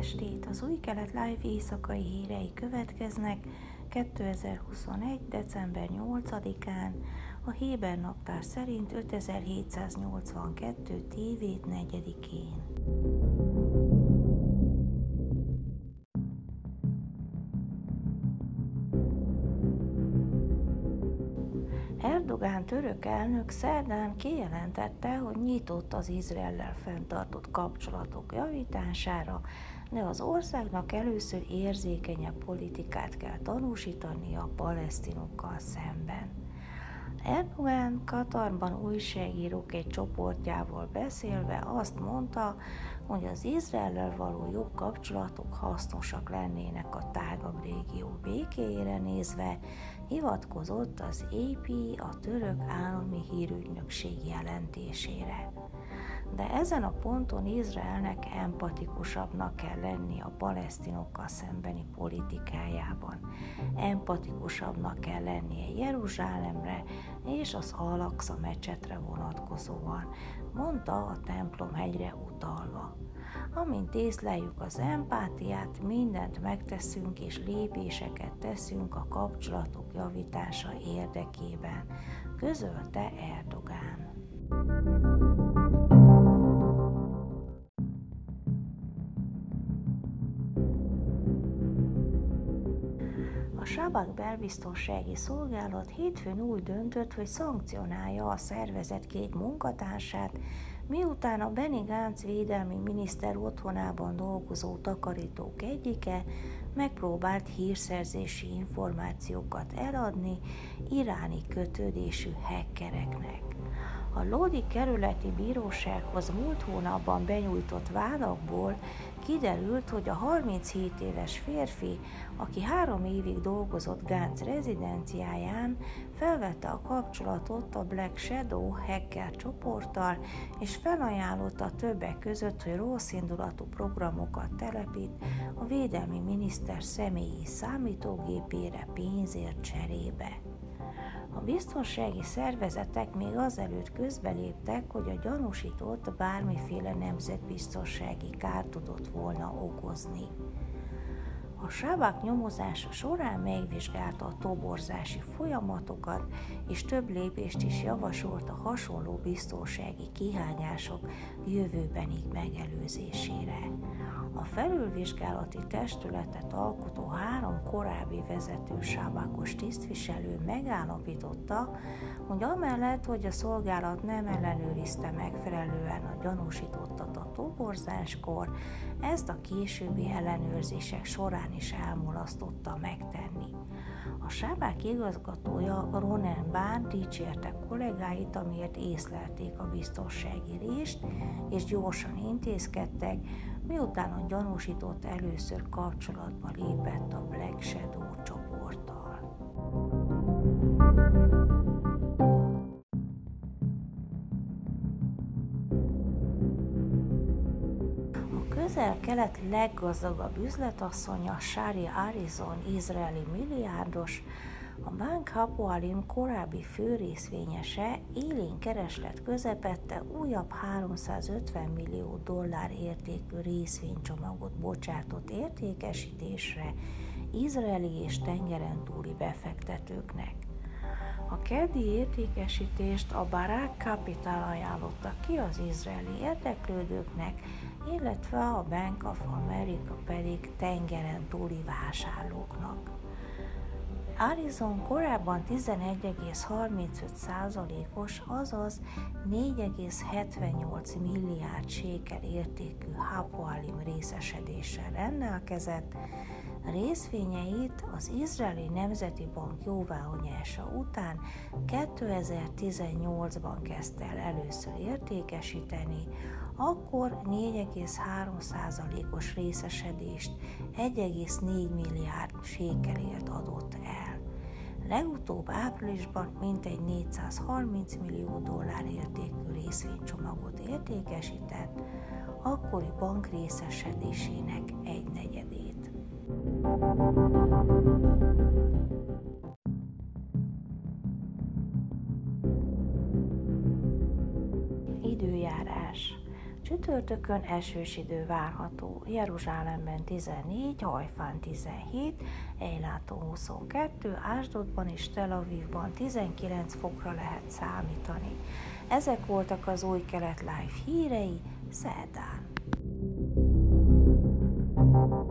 estét! Az új kelet live éjszakai hírei következnek 2021. december 8-án, a Héber naptár szerint 5782. tévét 4-én. Erdogán török elnök szerdán kijelentette, hogy nyitott az Izraellel fenntartott kapcsolatok javítására, de az országnak először érzékenyebb politikát kell tanúsítani a palesztinokkal szemben. Erdogan Katarban újságírók egy csoportjával beszélve azt mondta, hogy az Izraellel való jobb kapcsolatok hasznosak lennének a tágabb régió békéjére nézve, hivatkozott az AP a török állami hírügynökség jelentésére. De ezen a ponton Izraelnek empatikusabbnak kell lenni a palesztinokkal szembeni politikájában. Empatikusabbnak kell lennie Jeruzsálemre és az Alaksa mecsetre vonatkozóan, mondta a templom hegyre utalva. Amint észleljük az empátiát, mindent megteszünk és lépéseket teszünk a kapcsolatok javítása érdekében, közölte Erdogán. A Sabak belbiztonsági szolgálat hétfőn úgy döntött, hogy szankcionálja a szervezet két munkatársát, miután a Benny Gantz védelmi miniszter otthonában dolgozó takarítók egyike megpróbált hírszerzési információkat eladni iráni kötődésű hekkereknek. A Lódi kerületi bírósághoz múlt hónapban benyújtott vádakból kiderült, hogy a 37 éves férfi, aki három évig dolgozott Gánc rezidenciáján, felvette a kapcsolatot a Black Shadow hacker csoporttal, és felajánlotta többek között, hogy rossz indulatú programokat telepít a védelmi miniszter személyi számítógépére pénzért cserébe. A biztonsági szervezetek még azelőtt közbeléptek, hogy a gyanúsított bármiféle nemzetbiztonsági kárt tudott volna okozni. A sábák nyomozása során megvizsgálta a toborzási folyamatokat, és több lépést is javasolt a hasonló biztonsági kihányások jövőbeni megelőzésére. A felülvizsgálati testületet alkotó három korábbi vezető sábákos tisztviselő megállapította, hogy amellett, hogy a szolgálat nem ellenőrizte megfelelően a gyanúsítottat a toborzáskor, ezt a későbbi ellenőrzések során is elmulasztotta megtenni. A sábák igazgatója Ronen Bán dicsérte kollégáit, amiért észlelték a biztonsági részt, és gyorsan intézkedtek, miután a gyanúsított először kapcsolatba lépett a Black Shadow csoporttal. Közel-kelet leggazdagabb üzletasszonya Shari Arizon izraeli milliárdos, a Bank korábbi főrészvényese élén kereslet közepette újabb 350 millió dollár értékű részvénycsomagot bocsátott értékesítésre izraeli és tengeren túli befektetőknek. A keddi értékesítést a Barak Capital ajánlotta ki az izraeli érdeklődőknek, illetve a Bank of America pedig tengeren túli vásárlóknak. Arizon korábban 11,35%-os, azaz 4,78 milliárd sékel értékű Hapoalim részesedéssel rendelkezett, részvényeit az Izraeli Nemzeti Bank jóváhagyása után 2018-ban kezdte el először értékesíteni, akkor 4,3%-os részesedést 1,4 milliárd sékelért adott el. Legutóbb áprilisban mintegy 430 millió dollár értékű részvénycsomagot értékesített, akkori bank részesedésének egy negyedét. Időjárás Csütörtökön esős idő várható, Jeruzsálemben 14, Hajfán 17, Ejlátó 22, Ásdodban és Tel Avivban 19 fokra lehet számítani. Ezek voltak az új kelet live hírei, szerdán. thank you